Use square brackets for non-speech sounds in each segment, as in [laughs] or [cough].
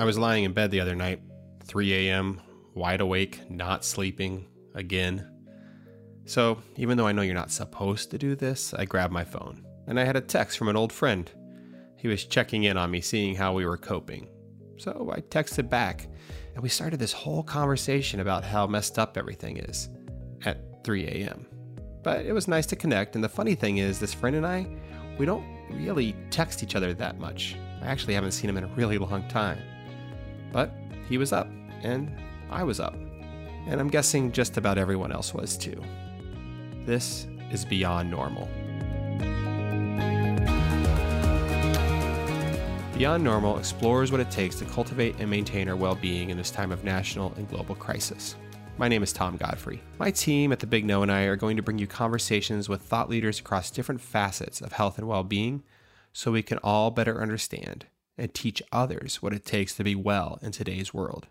I was lying in bed the other night, 3 a.m., wide awake, not sleeping again. So, even though I know you're not supposed to do this, I grabbed my phone and I had a text from an old friend. He was checking in on me, seeing how we were coping. So I texted back and we started this whole conversation about how messed up everything is at 3 a.m. But it was nice to connect, and the funny thing is, this friend and I, we don't really text each other that much. I actually haven't seen him in a really long time. But he was up, and I was up. And I'm guessing just about everyone else was too. This is beyond normal. Beyond Normal explores what it takes to cultivate and maintain our well being in this time of national and global crisis. My name is Tom Godfrey. My team at The Big Know and I are going to bring you conversations with thought leaders across different facets of health and well being so we can all better understand and teach others what it takes to be well in today's world.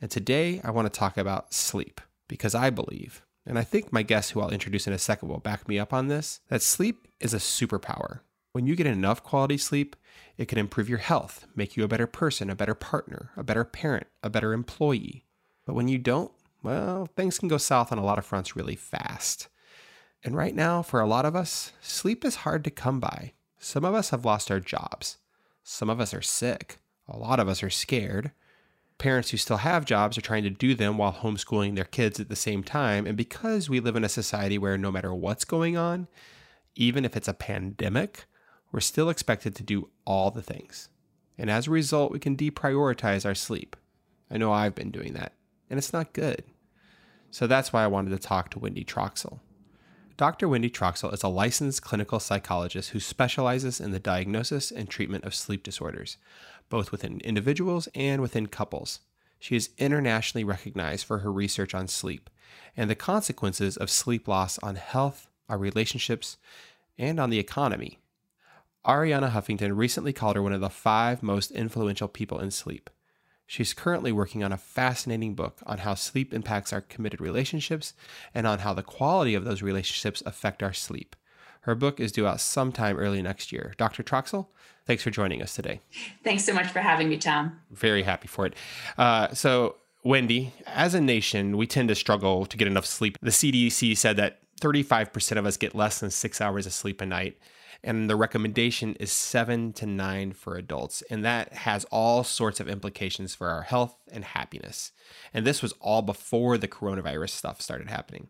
And today I want to talk about sleep because I believe, and I think my guest, who I'll introduce in a second, will back me up on this, that sleep is a superpower. When you get enough quality sleep, it can improve your health, make you a better person, a better partner, a better parent, a better employee. But when you don't, well, things can go south on a lot of fronts really fast. And right now, for a lot of us, sleep is hard to come by. Some of us have lost our jobs. Some of us are sick. A lot of us are scared. Parents who still have jobs are trying to do them while homeschooling their kids at the same time. And because we live in a society where no matter what's going on, even if it's a pandemic, we're still expected to do all the things. And as a result, we can deprioritize our sleep. I know I've been doing that, and it's not good. So that's why I wanted to talk to Wendy Troxel. Dr. Wendy Troxel is a licensed clinical psychologist who specializes in the diagnosis and treatment of sleep disorders, both within individuals and within couples. She is internationally recognized for her research on sleep and the consequences of sleep loss on health, our relationships, and on the economy. Arianna Huffington recently called her one of the five most influential people in sleep. She's currently working on a fascinating book on how sleep impacts our committed relationships and on how the quality of those relationships affect our sleep. Her book is due out sometime early next year. Dr. Troxel, thanks for joining us today. Thanks so much for having me, Tom. Very happy for it. Uh, so, Wendy, as a nation, we tend to struggle to get enough sleep. The CDC said that 35% of us get less than six hours of sleep a night and the recommendation is seven to nine for adults. And that has all sorts of implications for our health and happiness. And this was all before the coronavirus stuff started happening.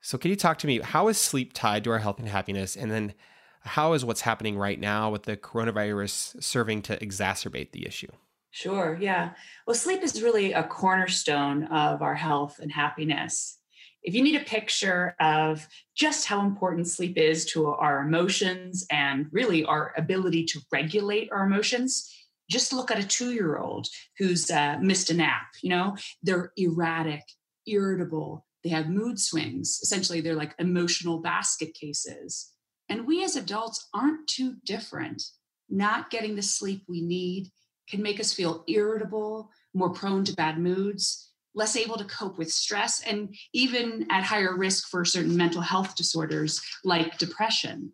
So, can you talk to me? How is sleep tied to our health and happiness? And then, how is what's happening right now with the coronavirus serving to exacerbate the issue? Sure, yeah. Well, sleep is really a cornerstone of our health and happiness if you need a picture of just how important sleep is to our emotions and really our ability to regulate our emotions, just look at a two year old who's uh, missed a nap. You know, they're erratic, irritable, they have mood swings. Essentially, they're like emotional basket cases. And we as adults aren't too different. Not getting the sleep we need can make us feel irritable, more prone to bad moods less able to cope with stress, and even at higher risk for certain mental health disorders like depression.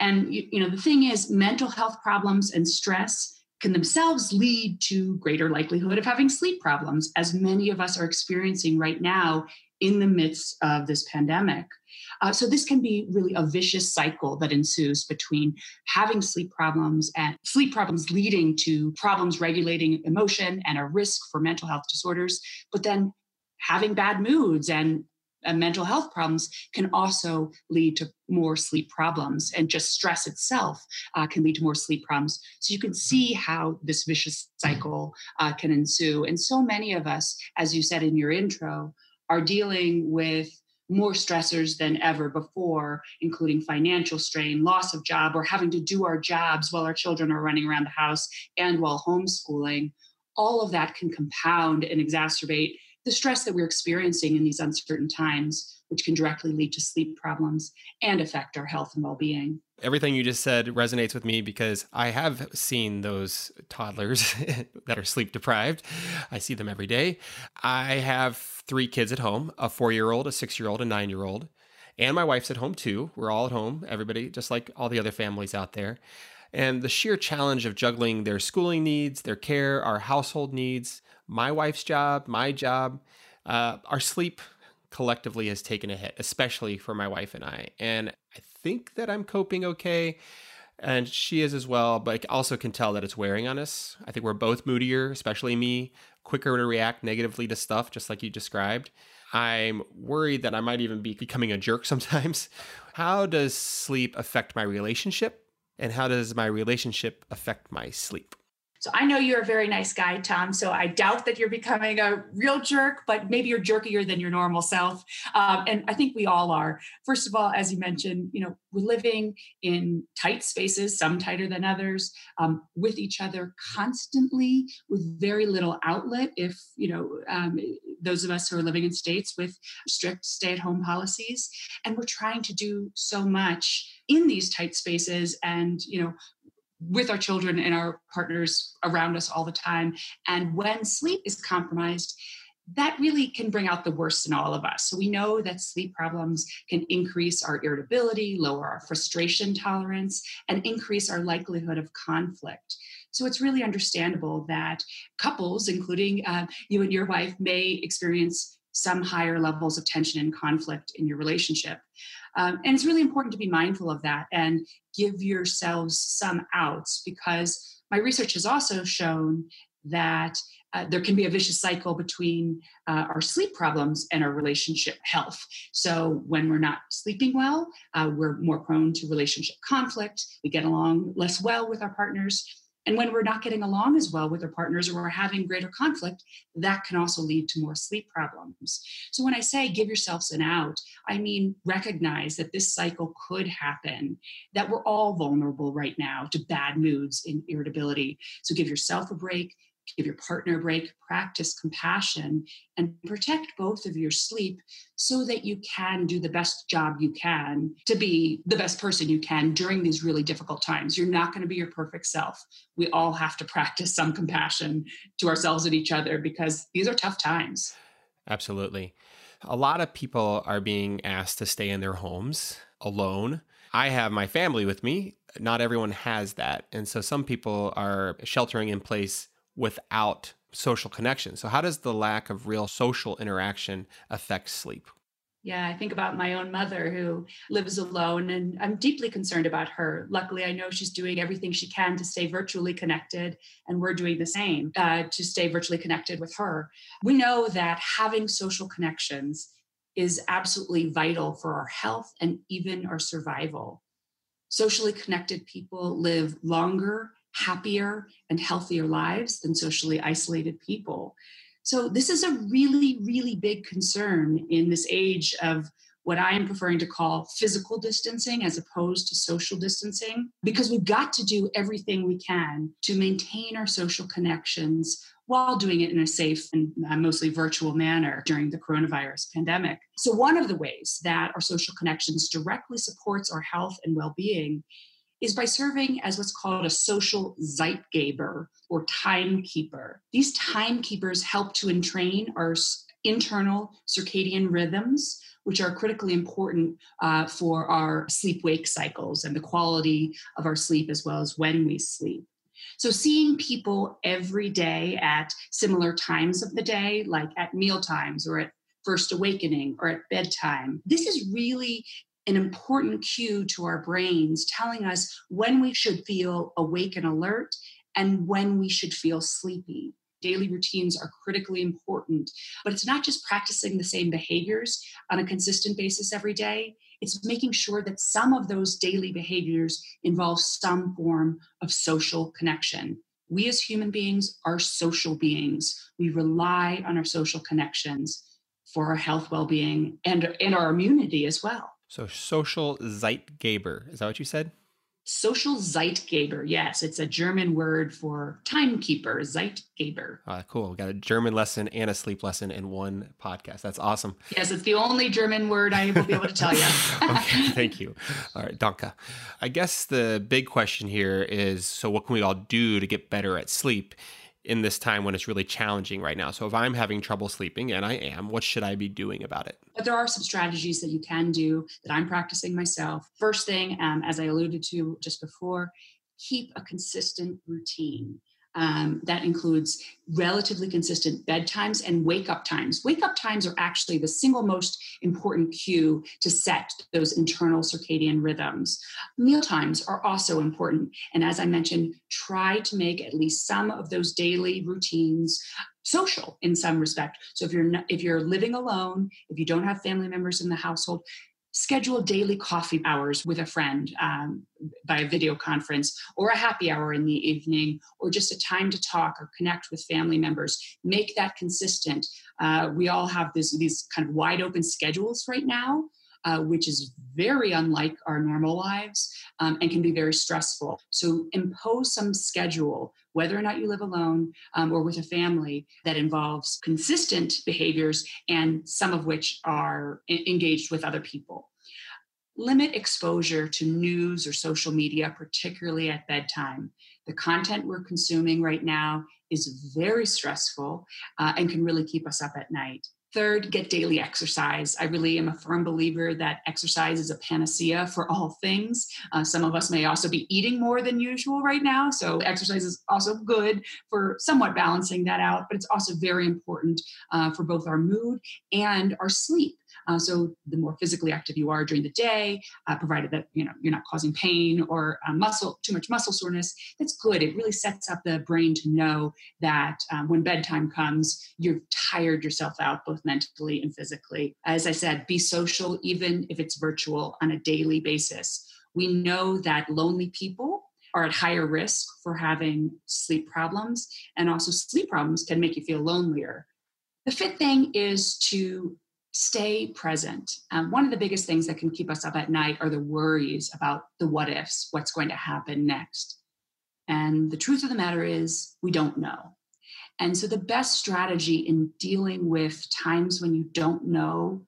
And you, you know, the thing is, mental health problems and stress can themselves lead to greater likelihood of having sleep problems, as many of us are experiencing right now in the midst of this pandemic. Uh, so this can be really a vicious cycle that ensues between having sleep problems and sleep problems leading to problems regulating emotion and a risk for mental health disorders, but then having bad moods and mental health problems can also lead to more sleep problems. And just stress itself uh, can lead to more sleep problems. So you can see how this vicious cycle uh, can ensue. And so many of us as you said in your intro are dealing with more stressors than ever before, including financial strain, loss of job, or having to do our jobs while our children are running around the house and while homeschooling. All of that can compound and exacerbate the stress that we're experiencing in these uncertain times, which can directly lead to sleep problems and affect our health and well being. Everything you just said resonates with me because I have seen those toddlers [laughs] that are sleep deprived. I see them every day. I have three kids at home a four year old, a six year old, a nine year old. And my wife's at home too. We're all at home, everybody, just like all the other families out there. And the sheer challenge of juggling their schooling needs, their care, our household needs, my wife's job, my job, uh, our sleep collectively has taken a hit, especially for my wife and I. And I think that I'm coping okay. And she is as well, but I also can tell that it's wearing on us. I think we're both moodier, especially me, quicker to react negatively to stuff, just like you described. I'm worried that I might even be becoming a jerk [laughs] sometimes. How does sleep affect my relationship? And how does my relationship affect my sleep? So I know you're a very nice guy, Tom. So I doubt that you're becoming a real jerk, but maybe you're jerkier than your normal self. Um, and I think we all are. First of all, as you mentioned, you know, we're living in tight spaces, some tighter than others, um, with each other constantly, with very little outlet. If you know, um, those of us who are living in states with strict stay-at-home policies, and we're trying to do so much in these tight spaces and you know with our children and our partners around us all the time. And when sleep is compromised, that really can bring out the worst in all of us. So we know that sleep problems can increase our irritability, lower our frustration tolerance, and increase our likelihood of conflict. So it's really understandable that couples, including uh, you and your wife, may experience some higher levels of tension and conflict in your relationship. Um, and it's really important to be mindful of that and give yourselves some outs because my research has also shown that uh, there can be a vicious cycle between uh, our sleep problems and our relationship health. So, when we're not sleeping well, uh, we're more prone to relationship conflict. We get along less well with our partners. And when we're not getting along as well with our partners or we're having greater conflict, that can also lead to more sleep problems. So when I say give yourselves an out, I mean recognize that this cycle could happen, that we're all vulnerable right now to bad moods and irritability. So give yourself a break, give your partner a break, practice compassion, and protect both of your sleep so that you can do the best job you can to be the best person you can during these really difficult times. You're not going to be your perfect self. We all have to practice some compassion to ourselves and each other because these are tough times. Absolutely. A lot of people are being asked to stay in their homes alone. I have my family with me. Not everyone has that. And so some people are sheltering in place without social connection. So, how does the lack of real social interaction affect sleep? Yeah, I think about my own mother who lives alone, and I'm deeply concerned about her. Luckily, I know she's doing everything she can to stay virtually connected, and we're doing the same uh, to stay virtually connected with her. We know that having social connections is absolutely vital for our health and even our survival. Socially connected people live longer happier and healthier lives than socially isolated people. So, this is a really, really big concern in this age of what I am preferring to call physical distancing as opposed to social distancing, because we've got to do everything we can to maintain our social connections while doing it in a safe and uh, mostly virtual manner during the coronavirus pandemic. So, one of the ways that our social connections directly supports our health and well being is by serving as what's called a social Zeitgeber or timekeeper. These timekeepers help to entrain our internal circadian rhythms, which are critically important uh, for our sleep wake cycles and the quality of our sleep as well as when we sleep. So, seeing people every day at similar times of the day, like at meal times or at first awakening or at bedtime, this is really an important cue to our brains telling us when we should feel awake and alert and when we should feel sleepy. Daily routines are critically important, but it's not just practicing the same behaviors on a consistent basis every day. It's making sure that some of those daily behaviors involve some form of social connection. We as human beings are social beings. We rely on our social connections for our health, well being, and, and our immunity as well. So social Zeitgeber, is that what you said? Social Zeitgeber, yes, it's a German word for timekeeper, Zeitgeber. Ah, cool. We got a German lesson and a sleep lesson in one podcast. That's awesome. Yes, it's the only German word I will be able to tell you. [laughs] okay, thank you. All right, danke. I guess the big question here is so what can we all do to get better at sleep? In this time when it's really challenging right now. So if I'm having trouble sleeping, and I am, what should I be doing about it? But there are some strategies that you can do that I'm practicing myself. First thing, um, as I alluded to just before, keep a consistent routine. Um, that includes relatively consistent bedtimes and wake up times. Wake up times are actually the single most important cue to set those internal circadian rhythms. Meal times are also important. And as I mentioned, try to make at least some of those daily routines social in some respect. So if you're not, if you're living alone, if you don't have family members in the household, schedule daily coffee hours with a friend um, by a video conference or a happy hour in the evening or just a time to talk or connect with family members. Make that consistent. Uh, we all have this, these kind of wide open schedules right now uh, which is very unlike our normal lives um, and can be very stressful. So impose some schedule, whether or not you live alone um, or with a family, that involves consistent behaviors and some of which are engaged with other people. Limit exposure to news or social media, particularly at bedtime. The content we're consuming right now is very stressful uh, and can really keep us up at night. Third, get daily exercise. I really am a firm believer that exercise is a panacea for all things. Uh, some of us may also be eating more than usual right now, so exercise is also good for somewhat balancing that out, but it's also very important uh, for both our mood and our sleep. Uh, so the more physically active you are during the day, uh, provided that you know you're not causing pain or uh, muscle too much muscle soreness, that's good. It really sets up the brain to know that um, when bedtime comes, you've tired yourself out both mentally and physically. As I said, be social even if it's virtual on a daily basis. We know that lonely people are at higher risk for having sleep problems, and also sleep problems can make you feel lonelier. The fifth thing is to stay present. Um, one of the biggest things that can keep us up at night are the worries about the what ifs, what's going to happen next. And the truth of the matter is, we don't know. And so, the best strategy in dealing with times when you don't know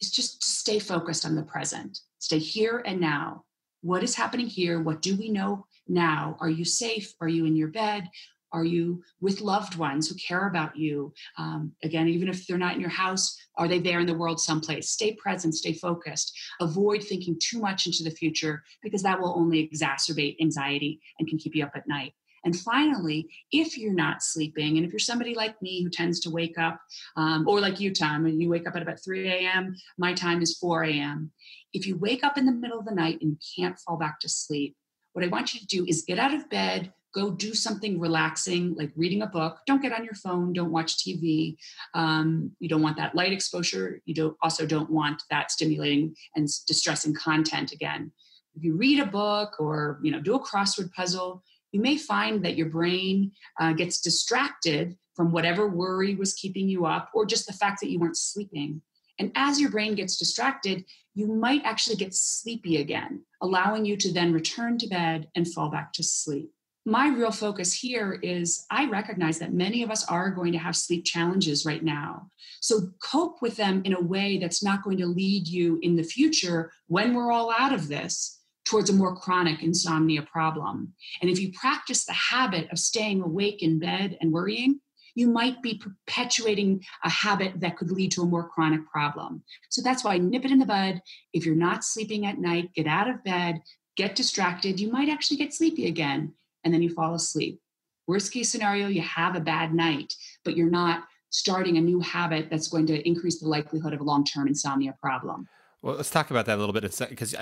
is just to stay focused on the present. Stay here and now. What is happening here? What do we know now? Are you safe? Are you in your bed? Are you with loved ones who care about you? Um, again, even if they're not in your house, are they there in the world someplace? Stay present, stay focused. Avoid thinking too much into the future because that will only exacerbate anxiety and can keep you up at night. And finally, if you're not sleeping, and if you're somebody like me who tends to wake up, um, or like you, Tom, and you wake up at about 3 a.m., my time is 4 a.m. If you wake up in the middle of the night and you can't fall back to sleep, what I want you to do is get out of bed, go do something relaxing like reading a book. Don't get on your phone don't watch tv um, you don't want that light exposure. You don't also don't want that stimulating and distressing content again. If you read a book or you know do a crossword puzzle you may find that your brain uh, gets distracted from whatever worry was keeping you up or just the fact that you weren't sleeping. And as your brain gets distracted you might actually get sleepy again allowing you to then return to bed and fall back to sleep my real focus here is I recognize that many of us are going to have sleep challenges right now. So cope with them in a way that's not going to lead you in the future when we're all out of this towards a more chronic insomnia problem. And if you practice the habit of staying awake in bed and worrying, you might be perpetuating a habit that could lead to a more chronic problem. So that's why nip it in the bud. If you're not sleeping at night, get out of bed, get distracted. You might actually get sleepy again and then you fall asleep. Worst case scenario, you have a bad night, but you're not starting a new habit that's going to increase the likelihood of a long term insomnia problem. Well, let's talk about that a little bit because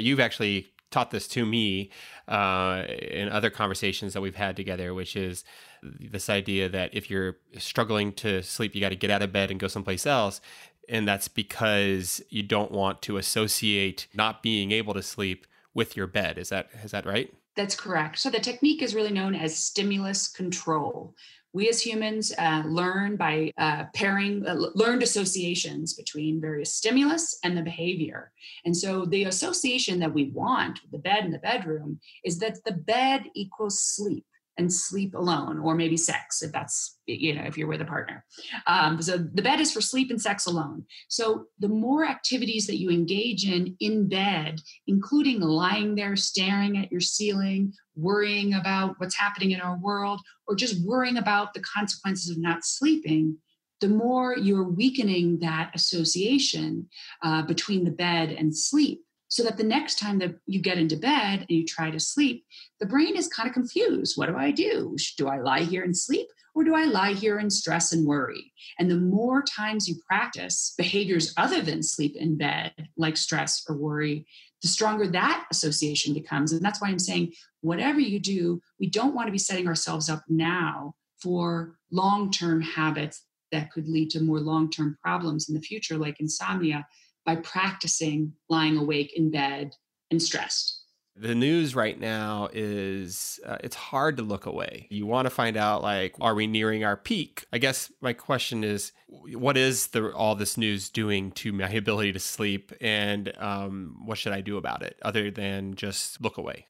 you've actually taught this to me uh, in other conversations that we've had together, which is this idea that if you're struggling to sleep, you got to get out of bed and go someplace else. And that's because you don't want to associate not being able to sleep with your bed. Is that is that right? That's correct. So the technique is really known as stimulus control. We as humans uh, learn by uh, pairing uh, learned associations between various stimulus and the behavior. And so the association that we want with the bed in the bedroom is that the bed equals sleep and sleep alone, or maybe sex if that's, you know, if you're with a partner. Um, so the bed is for sleep and sex alone. So the more activities that you engage in in bed, including lying there staring at your ceiling, worrying about what's happening in our world, or just worrying about the consequences of not sleeping, the more you're weakening that association uh, between the bed and sleep. So that the next time that you get into bed and you try to sleep, the brain is kind of confused. What do I do? Do I lie here and sleep? Or do I lie here and stress and worry? And the more times you practice behaviors other than sleep in bed, like stress or worry, the stronger that association becomes. And that's why I'm saying, whatever you do, we don't want to be setting ourselves up now for long term habits that could lead to more long term problems in the future, like insomnia, by practicing lying awake in bed and stressed. The news right now is uh, it's hard to look away. You want to find out like are we nearing our peak? I guess my question is what is the all this news doing to my [laughs] ability to sleep and um, what should I do about it other than just look away?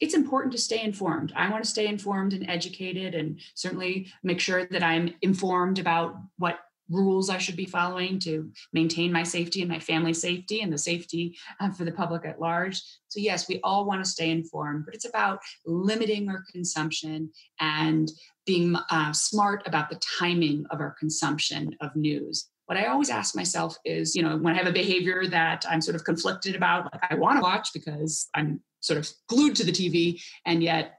it's important to stay informed. I want to stay informed and educated and certainly make sure that I'm informed about what rules I should be following to maintain my safety and my family's safety and the safety uh, for the public at large. So, yes, we all want to stay informed, but it's about limiting our consumption and being uh, smart about the timing of our consumption of news. What I always ask myself is, you know, when I have a behavior that I'm sort of conflicted about, like I want to watch because I'm sort of glued to the TV, and yet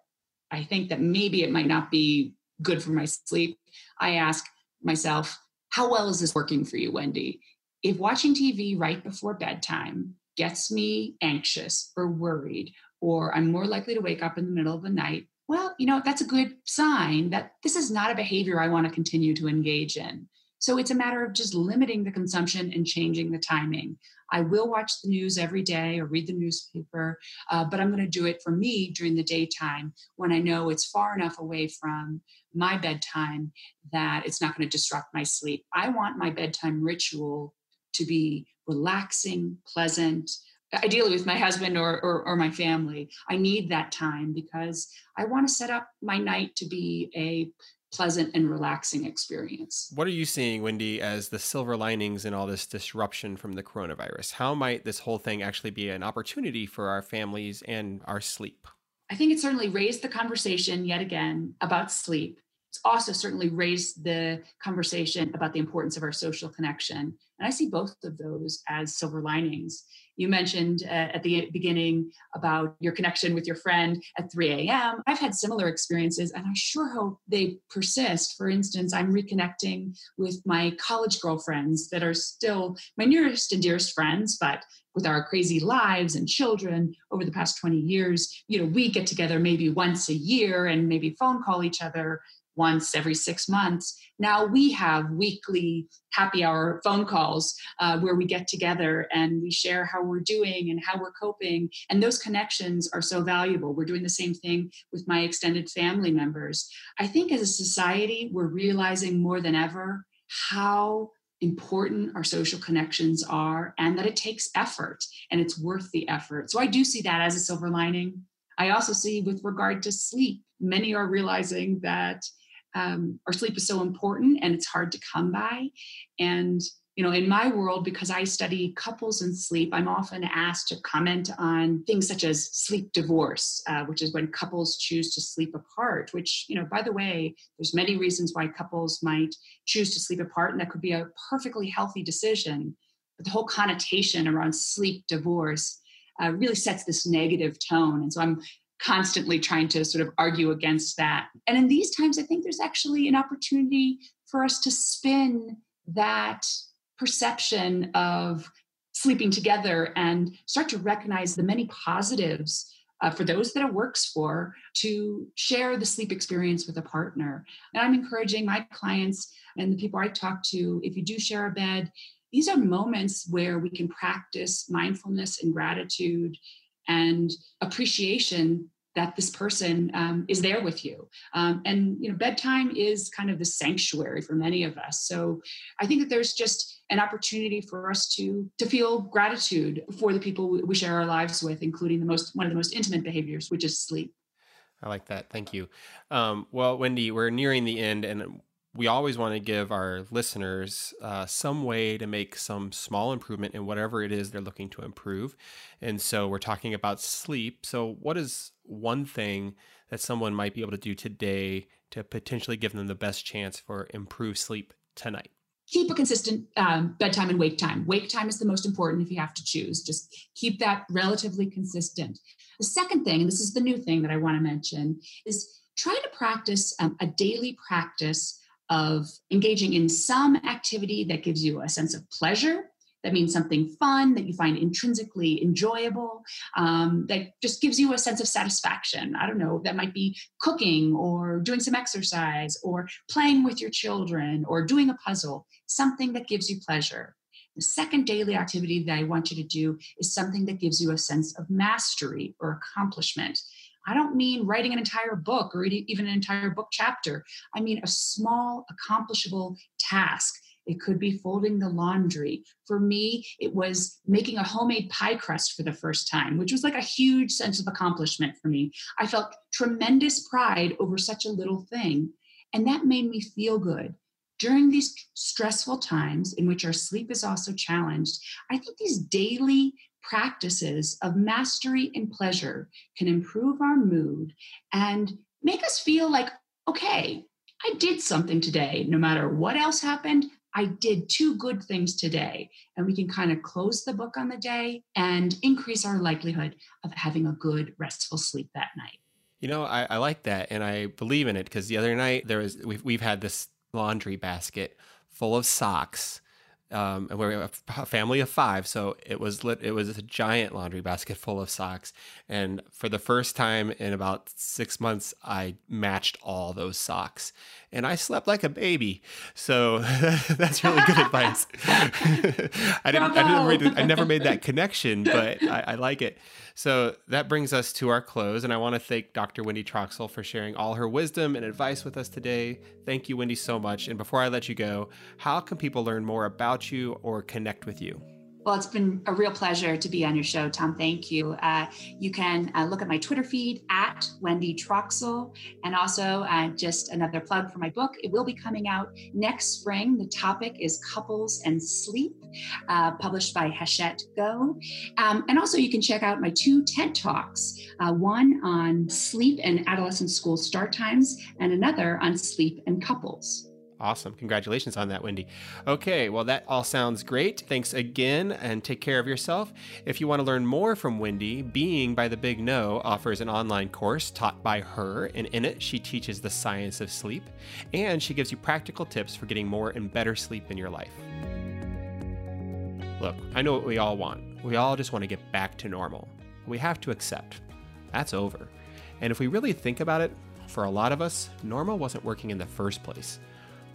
I think that maybe it might not be good for my sleep. I ask myself, how well is this working for you, Wendy? If watching TV right before bedtime gets me anxious or worried, or I'm more likely to wake up in the middle of the night, well, you know, that's a good sign that this is not a behavior I want to continue to engage in. So it's a matter of just limiting the consumption and changing the timing. I will watch the news every day or read the newspaper, uh, but I'm going to do it for me during the daytime when I know it's far enough away from my bedtime that it's not going to disrupt my sleep. I want my bedtime ritual to be relaxing, pleasant, ideally with my husband or, or, or, my family. I need that time because I want to set up my night to be a pleasant and relaxing experience. What are you seeing, Wendy, as the silver linings in all this disruption from the coronavirus? How might this whole thing actually be an opportunity for our families and our sleep? I think it certainly raised the conversation yet again about sleep. It's also certainly raised the conversation about the importance of our social connection. And I see both of those as silver linings. You mentioned uh, at the beginning about your connection with your friend at 3 a.m. I've had similar experiences, and I sure hope they persist. For instance, I'm reconnecting with my college girlfriends that are still my nearest and dearest friends, but with our crazy lives and children over the past 20 years, you know, we get together maybe once a year and maybe phone call each other once every six months. Now we have weekly happy hour phone calls uh, where we get together and we share how we're doing and how we're coping. And those connections are so valuable. We're doing the same thing with my extended family members. I think as a society, we're realizing more than ever how important our social connections are and that it takes effort and it's worth the effort. So I do see that as a silver lining. I also see with regard to sleep, many are realizing that um, our sleep is so important and it's hard to come by. And you know, in my world, because I study couples and sleep, I'm often asked to comment on things such as sleep divorce, uh, which is when couples choose to sleep apart. Which, you know, by the way, there's many reasons why couples might choose to sleep apart, and that could be a perfectly healthy decision. But the whole connotation around sleep divorce uh, really sets this negative tone, and so I'm constantly trying to sort of argue against that. And in these times, I think there's actually an opportunity for us to spin that perception of sleeping together and start to recognize the many positives uh, for those that it works for to share the sleep experience with a partner. And I'm encouraging my clients and the people I talk to if you do share a bed, these are moments where we can practice mindfulness and gratitude and appreciation that this person um, is there with you. Um, and you know, bedtime is kind of the sanctuary for many of us. So I think that there's just an opportunity for us to to feel gratitude for the people we share our lives with, including the most one of the most intimate behaviors, which is sleep. I like that. Thank you. Um, well, Wendy, we're nearing the end, and we always want to give our listeners uh, some way to make some small improvement in whatever it is they're looking to improve. And so we're talking about sleep. So, what is one thing that someone might be able to do today to potentially give them the best chance for improved sleep tonight? keep a consistent um, bedtime and wake time. Wake time is the most important if you have to choose. Just keep that relatively consistent. The second thing, and this is the new thing that I want to mention, is try to practice um, a daily practice of engaging in some activity that gives you a sense of pleasure that means something fun that you find intrinsically enjoyable, um, that just gives you a sense of satisfaction. I don't know, that might be cooking or doing some exercise or playing with your children or doing a puzzle, something that gives you pleasure. The second daily activity that I want you to do is something that gives you a sense of mastery or accomplishment. I don't mean writing an entire book or even an entire book chapter. I mean a small, accomplishable task it could be folding the laundry. For me, it was making a homemade pie crust for the first time, which was like a huge sense of accomplishment for me. I felt tremendous pride over such a little thing. And that made me feel good. During these stressful times in which our sleep is also challenged, I think these daily practices of mastery and pleasure can improve our mood and make us feel like, okay, I did something today. No matter what else happened, I did two good things today. And we can kind of close the book on the day and increase our likelihood of having a good, restful sleep that night. You know, I, I like that and I believe in it because the other night there was we've we've had this laundry basket full of socks um, and we're a family of five, so it was lit. It was a giant laundry basket full of socks, and for the first time in about six months, I matched all those socks, and I slept like a baby. So [laughs] that's really good advice. [laughs] I didn't. I, didn't I never made that connection, but I, I like it. So that brings us to our close, and I want to thank Dr. Wendy Troxel for sharing all her wisdom and advice with us today. Thank you, Wendy, so much. And before I let you go, how can people learn more about you or connect with you? Well, it's been a real pleasure to be on your show, Tom. Thank you. Uh, you can uh, look at my Twitter feed at Wendy Troxel, and also uh, just another plug for my book. It will be coming out next spring. The topic is couples and sleep, uh, published by Hachette Go. Um, and also, you can check out my two TED Talks uh, one on sleep and adolescent school start times, and another on sleep and couples. Awesome. Congratulations on that, Wendy. Okay, well, that all sounds great. Thanks again and take care of yourself. If you want to learn more from Wendy, Being by the Big Know offers an online course taught by her, and in it, she teaches the science of sleep and she gives you practical tips for getting more and better sleep in your life. Look, I know what we all want. We all just want to get back to normal. We have to accept that's over. And if we really think about it, for a lot of us, normal wasn't working in the first place.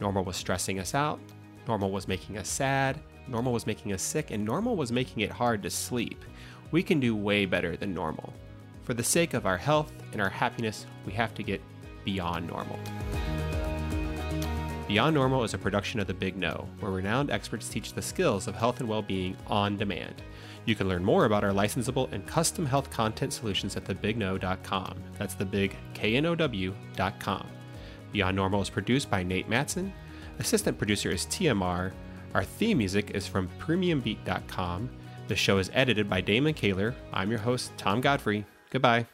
Normal was stressing us out, normal was making us sad, normal was making us sick, and normal was making it hard to sleep. We can do way better than normal. For the sake of our health and our happiness, we have to get beyond normal. Beyond Normal is a production of The Big Know, where renowned experts teach the skills of health and well being on demand. You can learn more about our licensable and custom health content solutions at thebigknow.com. That's the big K N O W.com. Beyond Normal is produced by Nate Matson. Assistant producer is TMR. Our theme music is from premiumbeat.com. The show is edited by Damon Kaler. I'm your host, Tom Godfrey. Goodbye.